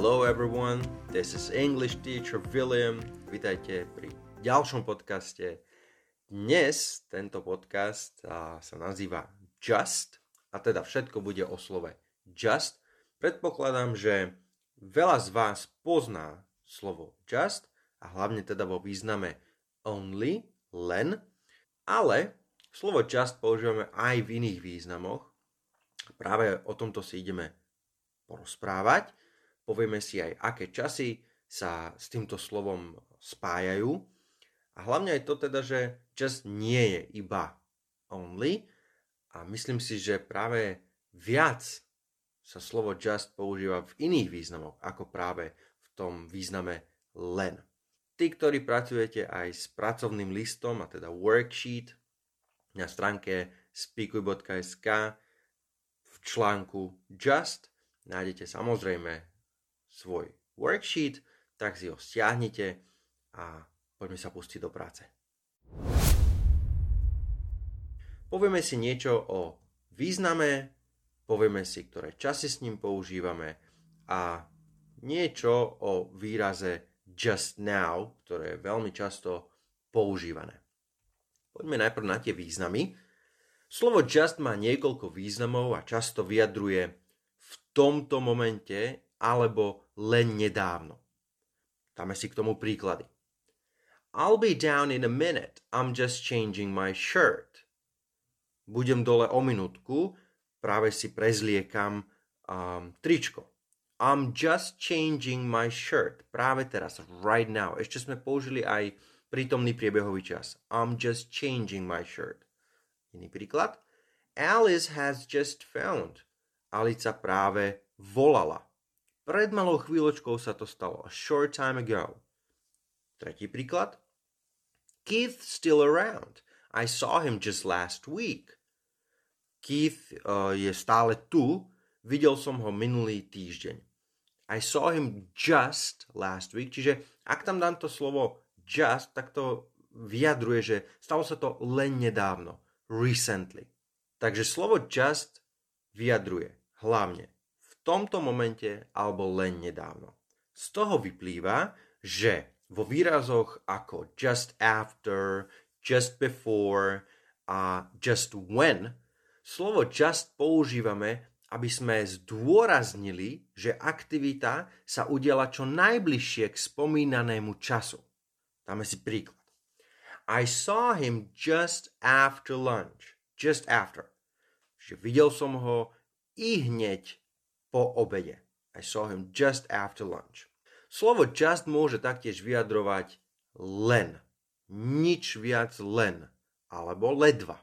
Hello everyone, this is English teacher William. Vítajte pri ďalšom podcaste. Dnes tento podcast sa nazýva Just a teda všetko bude o slove Just. Predpokladám, že veľa z vás pozná slovo Just a hlavne teda vo význame only, len, ale slovo Just používame aj v iných významoch. Práve o tomto si ideme porozprávať povieme si aj, aké časy sa s týmto slovom spájajú. A hlavne aj to teda, že just nie je iba only. A myslím si, že práve viac sa slovo just používa v iných významoch, ako práve v tom význame len. Tí, ktorí pracujete aj s pracovným listom, a teda worksheet, na stránke speakuj.sk v článku just nájdete samozrejme svoj worksheet, tak si ho stiahnite a poďme sa pustiť do práce. Povieme si niečo o význame, povieme si, ktoré časy s ním používame a niečo o výraze just now, ktoré je veľmi často používané. Poďme najprv na tie významy. Slovo just má niekoľko významov a často vyjadruje v tomto momente alebo len nedávno. Dáme si k tomu príklady. I'll be down in a minute. I'm just changing my shirt. Budem dole o minútku, práve si prezliekam um, tričko. I'm just changing my shirt. Práve teraz, right now. Ešte sme použili aj prítomný priebehový čas. I'm just changing my shirt. Iný príklad. Alice has just found. Alica práve volala. Pred malou chvíľočkou sa to stalo. A short time ago. Tretí príklad. Keith still around. I saw him just last week. Keith uh, je stále tu. Videl som ho minulý týždeň. I saw him just last week. Čiže ak tam dám to slovo just, tak to vyjadruje, že stalo sa to len nedávno. Recently. Takže slovo just vyjadruje hlavne tomto momente alebo len nedávno. Z toho vyplýva, že vo výrazoch ako just after, just before a just when slovo just používame, aby sme zdôraznili, že aktivita sa udiela čo najbližšie k spomínanému času. Dáme si príklad. I saw him just after lunch. Just after. Že videl som ho i hneď po obede. I saw him just after lunch. Slovo just môže taktiež vyjadrovať len. Nič viac len. Alebo ledva.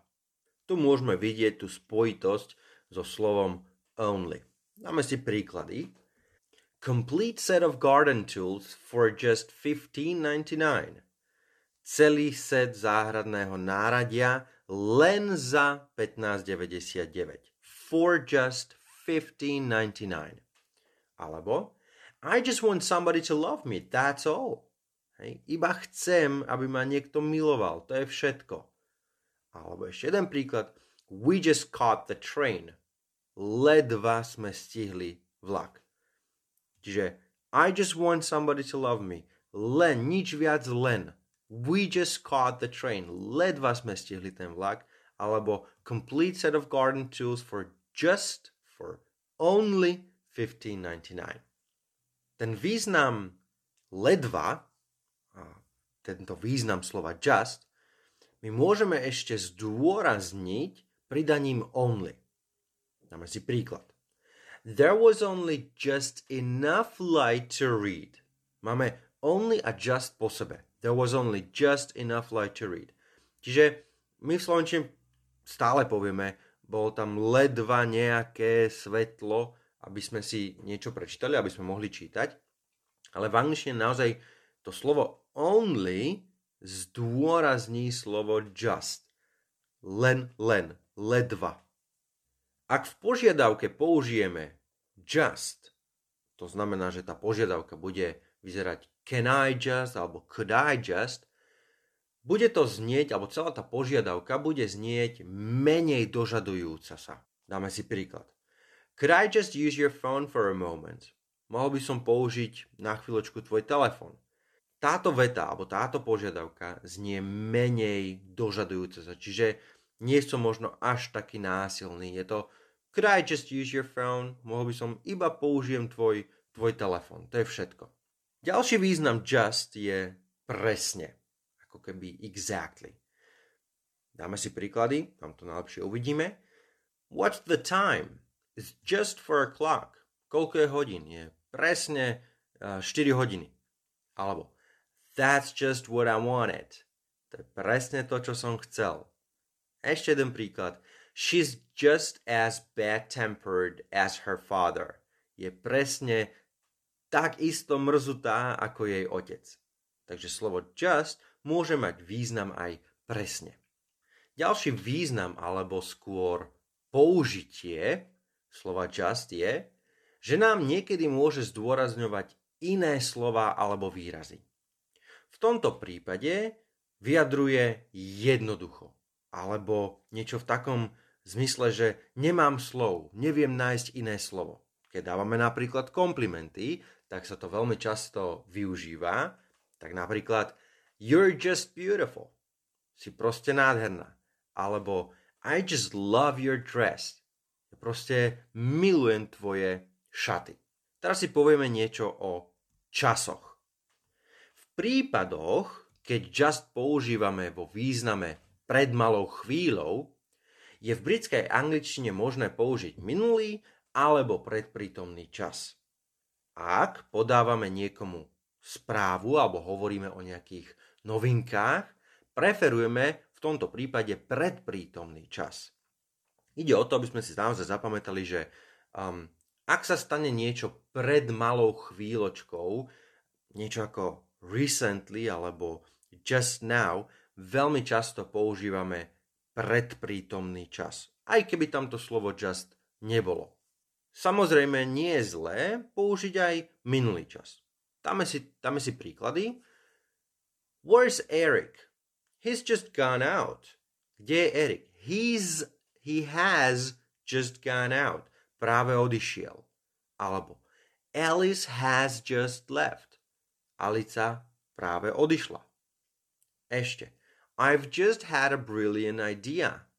Tu môžeme vidieť tú spojitosť so slovom only. Dáme si príklady. Complete set of garden tools for just $15.99. Celý set záhradného náradia len za 15,99. For just 15.99. Alebo I just want somebody to love me, that's all. Hej. Iba chcem, aby ma niekto miloval, to je všetko. Alebo ešte jeden príklad. We just caught the train. Ledva sme stihli vlak. Čiže I just want somebody to love me. Len, nič viac len. We just caught the train. Ledva sme stihli ten vlak. Alebo complete set of garden tools for just for only 15.99. Ten význam ledva, tento význam slova just, my môžeme ešte zdôrazniť pridaním only. Dáme si príklad. There was only just enough light to read. Máme only a just po sebe. There was only just enough light to read. Čiže my v Slovenčine stále povieme bolo tam ledva nejaké svetlo, aby sme si niečo prečítali, aby sme mohli čítať. Ale v angličtine naozaj to slovo only zdôrazní slovo just. Len, len, ledva. Ak v požiadavke použijeme just, to znamená, že tá požiadavka bude vyzerať can I just alebo could I just, bude to znieť, alebo celá tá požiadavka bude znieť menej dožadujúca sa. Dáme si príklad. Could I just use your phone for a moment? mohol by som použiť na chvíľočku tvoj telefón. Táto veta alebo táto požiadavka znie menej dožadujúce sa, čiže nie som možno až taký násilný. Je to could I just use your phone? Mohol by som iba použijem tvoj, tvoj telefón. To je všetko. Ďalší význam just je presne. Ako keby exactly. Dáme si príklady, tam to najlepšie uvidíme. What's the time? It's just four o'clock. Koľko je hodín? Je presne uh, 4 hodiny. Alebo That's just what I wanted. To je presne to, čo som chcel. Ešte jeden príklad. She's just as bad-tempered as her father. Je presne tak isto mrzutá ako jej otec. Takže slovo just môže mať význam aj presne. Ďalší význam alebo skôr použitie slova just je, že nám niekedy môže zdôrazňovať iné slova alebo výrazy. V tomto prípade vyjadruje jednoducho. Alebo niečo v takom zmysle, že nemám slov, neviem nájsť iné slovo. Keď dávame napríklad komplimenty, tak sa to veľmi často využíva. Tak napríklad You're just beautiful. Si proste nádherná. Alebo I just love your dress. Proste milujem tvoje šaty. Teraz si povieme niečo o časoch prípadoch, keď just používame vo význame pred malou chvíľou, je v britskej angličtine možné použiť minulý alebo predprítomný čas. Ak podávame niekomu správu alebo hovoríme o nejakých novinkách, preferujeme v tomto prípade predprítomný čas. Ide o to, aby sme si naozaj zapamätali, že um, ak sa stane niečo pred malou chvíľočkou, niečo ako recently alebo just now veľmi často používame predprítomný čas. Aj keby tamto slovo just nebolo. Samozrejme nie je zlé použiť aj minulý čas. Dáme si, dáme si príklady. Where's Eric? He's just gone out. Kde je Eric? He's, he has just gone out. Práve odišiel. Alebo Alice has just left. Alica práve odišla. Ešte. I've just had a brilliant idea.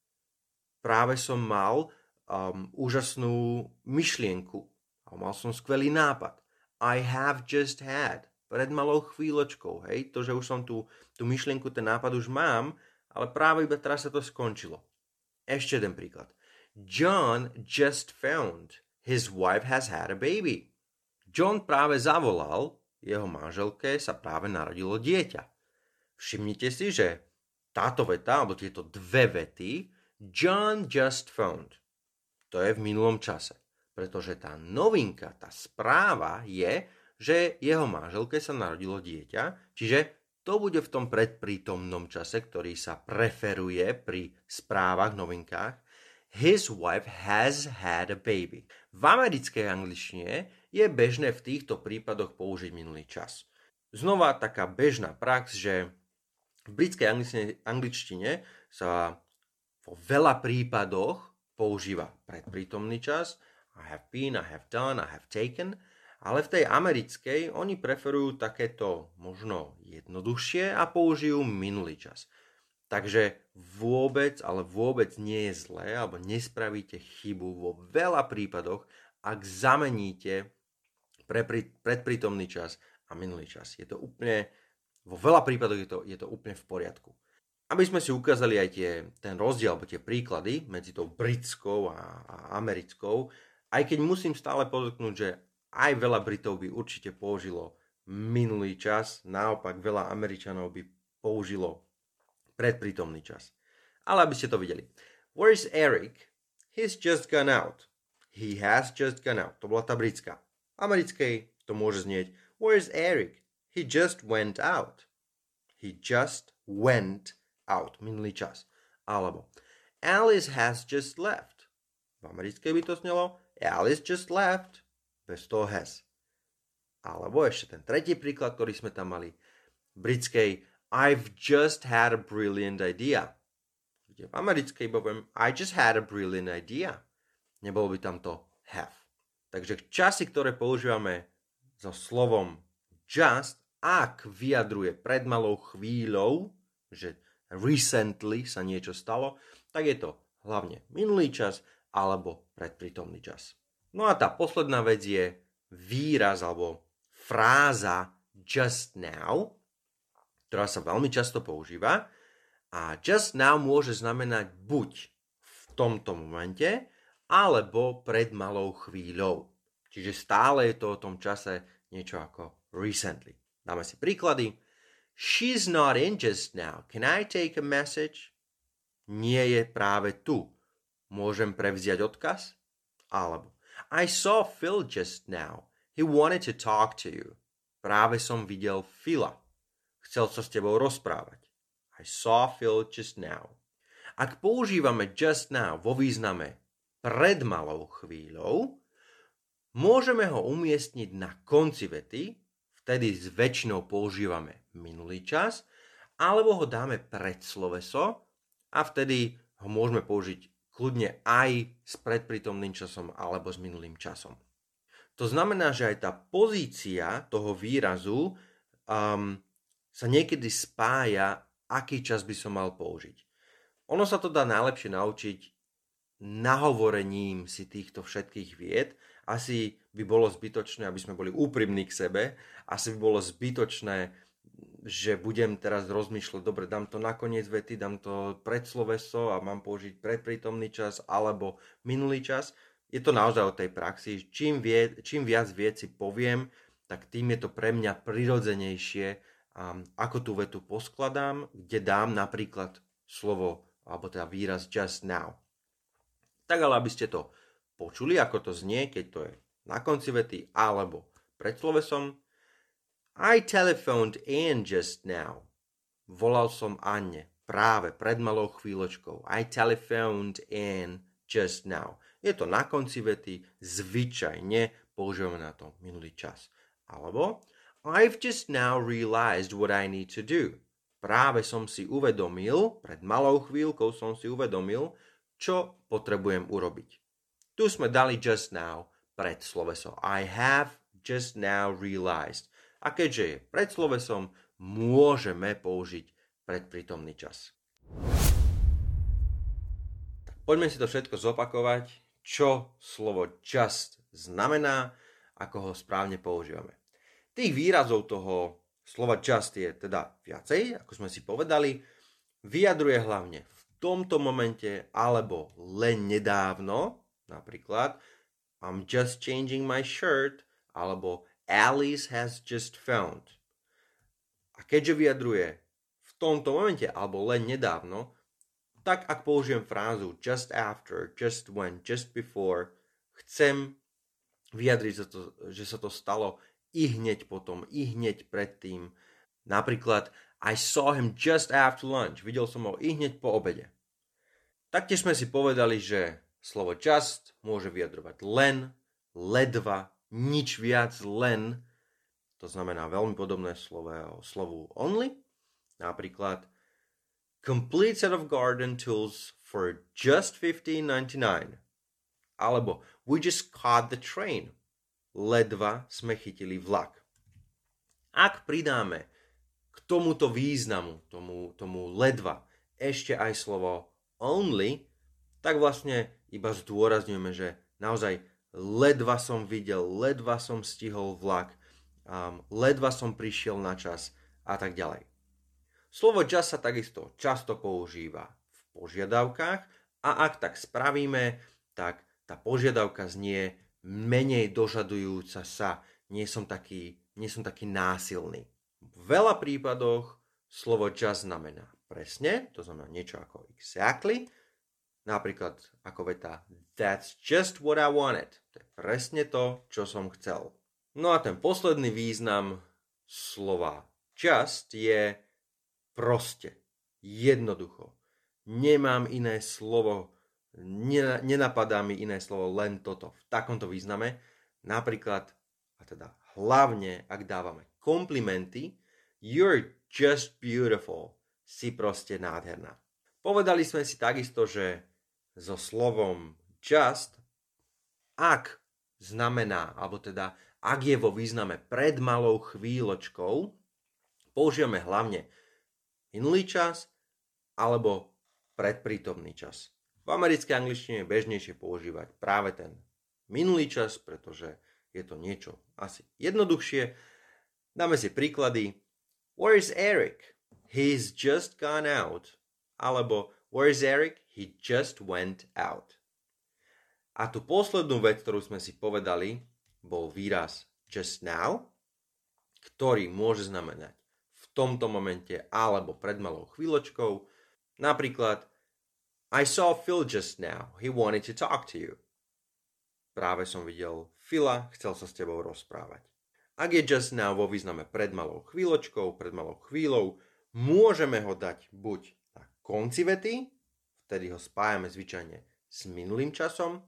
Práve som mal um, úžasnú myšlienku. Mal som skvelý nápad. I have just had. Pred malou chvíľočkou, hej, to, že už som tú, tú myšlienku, ten nápad už mám, ale práve iba teraz sa to skončilo. Ešte jeden príklad. John just found his wife has had a baby. John práve zavolal, jeho manželke sa práve narodilo dieťa. Všimnite si, že táto veta, alebo tieto dve vety, John just found, to je v minulom čase. Pretože tá novinka, tá správa je, že jeho manželke sa narodilo dieťa, čiže to bude v tom predprítomnom čase, ktorý sa preferuje pri správach, novinkách. His wife has had a baby. V americkej angličtine je bežné v týchto prípadoch použiť minulý čas. Znova taká bežná prax, že v britskej angličtine sa vo veľa prípadoch používa predprítomný čas, I have been, I have done, I have taken, ale v tej americkej oni preferujú takéto možno jednoduchšie a použijú minulý čas. Takže vôbec, ale vôbec nie je zlé, alebo nespravíte chybu vo veľa prípadoch, ak zameníte pre predprítomný čas a minulý čas. Je to úplne, vo veľa prípadoch je to, je to úplne v poriadku. Aby sme si ukázali aj tie, ten rozdiel, alebo tie príklady medzi tou britskou a, a americkou, aj keď musím stále podotknúť, že aj veľa Britov by určite použilo minulý čas, naopak veľa Američanov by použilo predprítomný čas. Ale aby ste to videli. Where's Eric? He's just gone out. He has just gone out. To bola tá britská americkej to môže znieť Where's Eric? He just went out. He just went out. Minulý čas. Alebo Alice has just left. V americkej by to znelo Alice just left. Bez toho has. Alebo ešte ten tretí príklad, ktorý sme tam mali. V britskej I've just had a brilliant idea. Kde v americkej poviem I just had a brilliant idea. Nebolo by tam to have. Takže časy, ktoré používame so slovom just, ak vyjadruje pred malou chvíľou, že recently sa niečo stalo, tak je to hlavne minulý čas alebo predprítomný čas. No a tá posledná vec je výraz alebo fráza just now, ktorá sa veľmi často používa. A just now môže znamenať buď v tomto momente, alebo pred malou chvíľou. Čiže stále je to o tom čase niečo ako recently. Dáme si príklady. She's not in just now. Can I take a message? Nie je práve tu. Môžem prevziať odkaz? Alebo I saw Phil just now. He wanted to talk to you. Práve som videl Phila. Chcel sa s tebou rozprávať. I saw Phil just now. Ak používame just now vo význame pred malou chvíľou, môžeme ho umiestniť na konci vety, vtedy s väčšinou používame minulý čas, alebo ho dáme pred sloveso a vtedy ho môžeme použiť kľudne aj s predprítomným časom alebo s minulým časom. To znamená, že aj tá pozícia toho výrazu um, sa niekedy spája aký čas by som mal použiť. Ono sa to dá najlepšie naučiť nahovorením si týchto všetkých vied. Asi by bolo zbytočné, aby sme boli úprimní k sebe. Asi by bolo zbytočné, že budem teraz rozmýšľať, dobre, dám to na koniec vety, dám to pred sloveso a mám použiť predprítomný čas alebo minulý čas. Je to naozaj o tej praxi. Čím, vie, čím viac vieci poviem, tak tým je to pre mňa prirodzenejšie ako tú vetu poskladám, kde dám napríklad slovo alebo teda výraz just now. Tak ale aby ste to počuli, ako to znie, keď to je na konci vety alebo pred slovesom. I telephoned Anne just now. Volal som Anne práve pred malou chvíľočkou. I telephoned Anne just now. Je to na konci vety, zvyčajne používame na to minulý čas. Alebo I've just now realized what I need to do. Práve som si uvedomil, pred malou chvíľkou som si uvedomil, čo potrebujem urobiť. Tu sme dali just now pred slovesom. I have just now realized. A keďže je pred slovesom, môžeme použiť predprítomný čas. Poďme si to všetko zopakovať, čo slovo just znamená, ako ho správne používame. Tých výrazov toho slova just je teda viacej, ako sme si povedali. Vyjadruje hlavne v tomto momente alebo len nedávno, napríklad I'm just changing my shirt alebo Alice has just found. A keďže vyjadruje v tomto momente alebo len nedávno, tak ak použijem frázu just after, just when, just before, chcem vyjadriť, že sa to stalo i hneď potom, i hneď predtým. Napríklad I saw him just after lunch. Videl som ho i hneď po obede. Taktiež sme si povedali, že slovo just môže vyjadrovať len, ledva, nič viac, len. To znamená veľmi podobné slovo, slovu only. Napríklad complete set of garden tools for just $15.99. Alebo we just caught the train ledva sme chytili vlak. Ak pridáme k tomuto významu, tomu, tomu ledva, ešte aj slovo only, tak vlastne iba zdôrazňujeme, že naozaj ledva som videl, ledva som stihol vlak, um, ledva som prišiel na čas a tak ďalej. Slovo just sa takisto často používa v požiadavkách a ak tak spravíme, tak tá požiadavka znie menej dožadujúca sa, nie som taký, nie som taký násilný. V veľa prípadoch slovo just znamená presne, to znamená niečo ako exactly, napríklad ako veta that's just what I wanted. To je presne to, čo som chcel. No a ten posledný význam slova just je proste, jednoducho. Nemám iné slovo, nenapadá mi iné slovo, len toto. V takomto význame. Napríklad, a teda hlavne, ak dávame komplimenty, you're just beautiful. Si proste nádherná. Povedali sme si takisto, že so slovom just, ak znamená, alebo teda ak je vo význame pred malou chvíľočkou, používame hlavne minulý čas alebo predprítomný čas. V americkej angličtine je bežnejšie používať práve ten minulý čas, pretože je to niečo asi jednoduchšie. Dáme si príklady. Where's Eric? He's just gone out. Alebo Where's Eric? He just went out. A tú poslednú vec, ktorú sme si povedali, bol výraz just now, ktorý môže znamenať v tomto momente alebo pred malou chvíľočkou. Napríklad I saw Phil just now. He wanted to talk to you. Práve som videl Phila, chcel sa s tebou rozprávať. Ak je just now vo význame pred malou chvíľočkou, pred malou chvíľou, môžeme ho dať buď konci vety, vtedy ho spájame zvyčajne s minulým časom,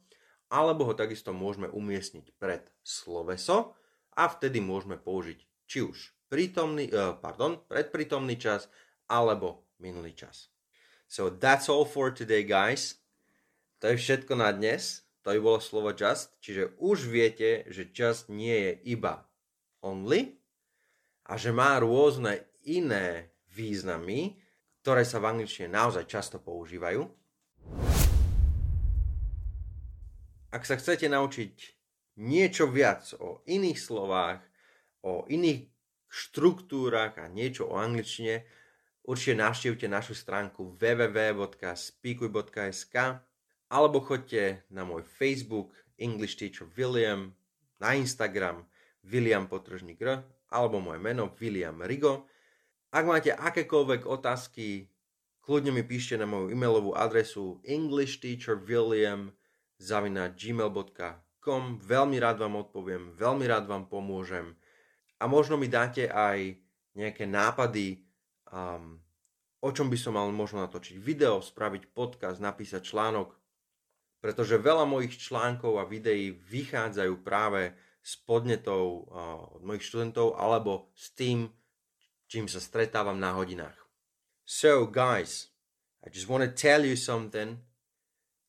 alebo ho takisto môžeme umiestniť pred sloveso a vtedy môžeme použiť či už prítomný, uh, pardon, predprítomný čas alebo minulý čas. So that's all for today, guys. To je všetko na dnes to by bolo slovo just, čiže už viete, že just nie je iba only a že má rôzne iné významy, ktoré sa v angličtine naozaj často používajú. Ak sa chcete naučiť niečo viac o iných slovách, o iných štruktúrach a niečo o angličtine, určite navštívte našu stránku www.speakuj.sk alebo choďte na môj Facebook English Teacher William, na Instagram William Potržník R, alebo moje meno William Rigo. Ak máte akékoľvek otázky, kľudne mi píšte na moju e-mailovú adresu englishteacherwilliam zavina gmail.com Veľmi rád vám odpoviem, veľmi rád vám pomôžem. A možno mi dáte aj nejaké nápady, um, o čom by som mal možno natočiť video, spraviť podcast, napísať článok pretože veľa mojich článkov a videí vychádzajú práve s podnetou od mojich študentov alebo s tým, čím stretávam na hodinách. So guys, I just want to tell you something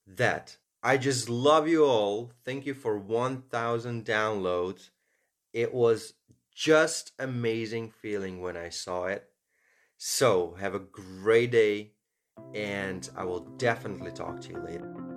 that I just love you all. Thank you for 1000 downloads. It was just amazing feeling when I saw it. So, have a great day and I will definitely talk to you later.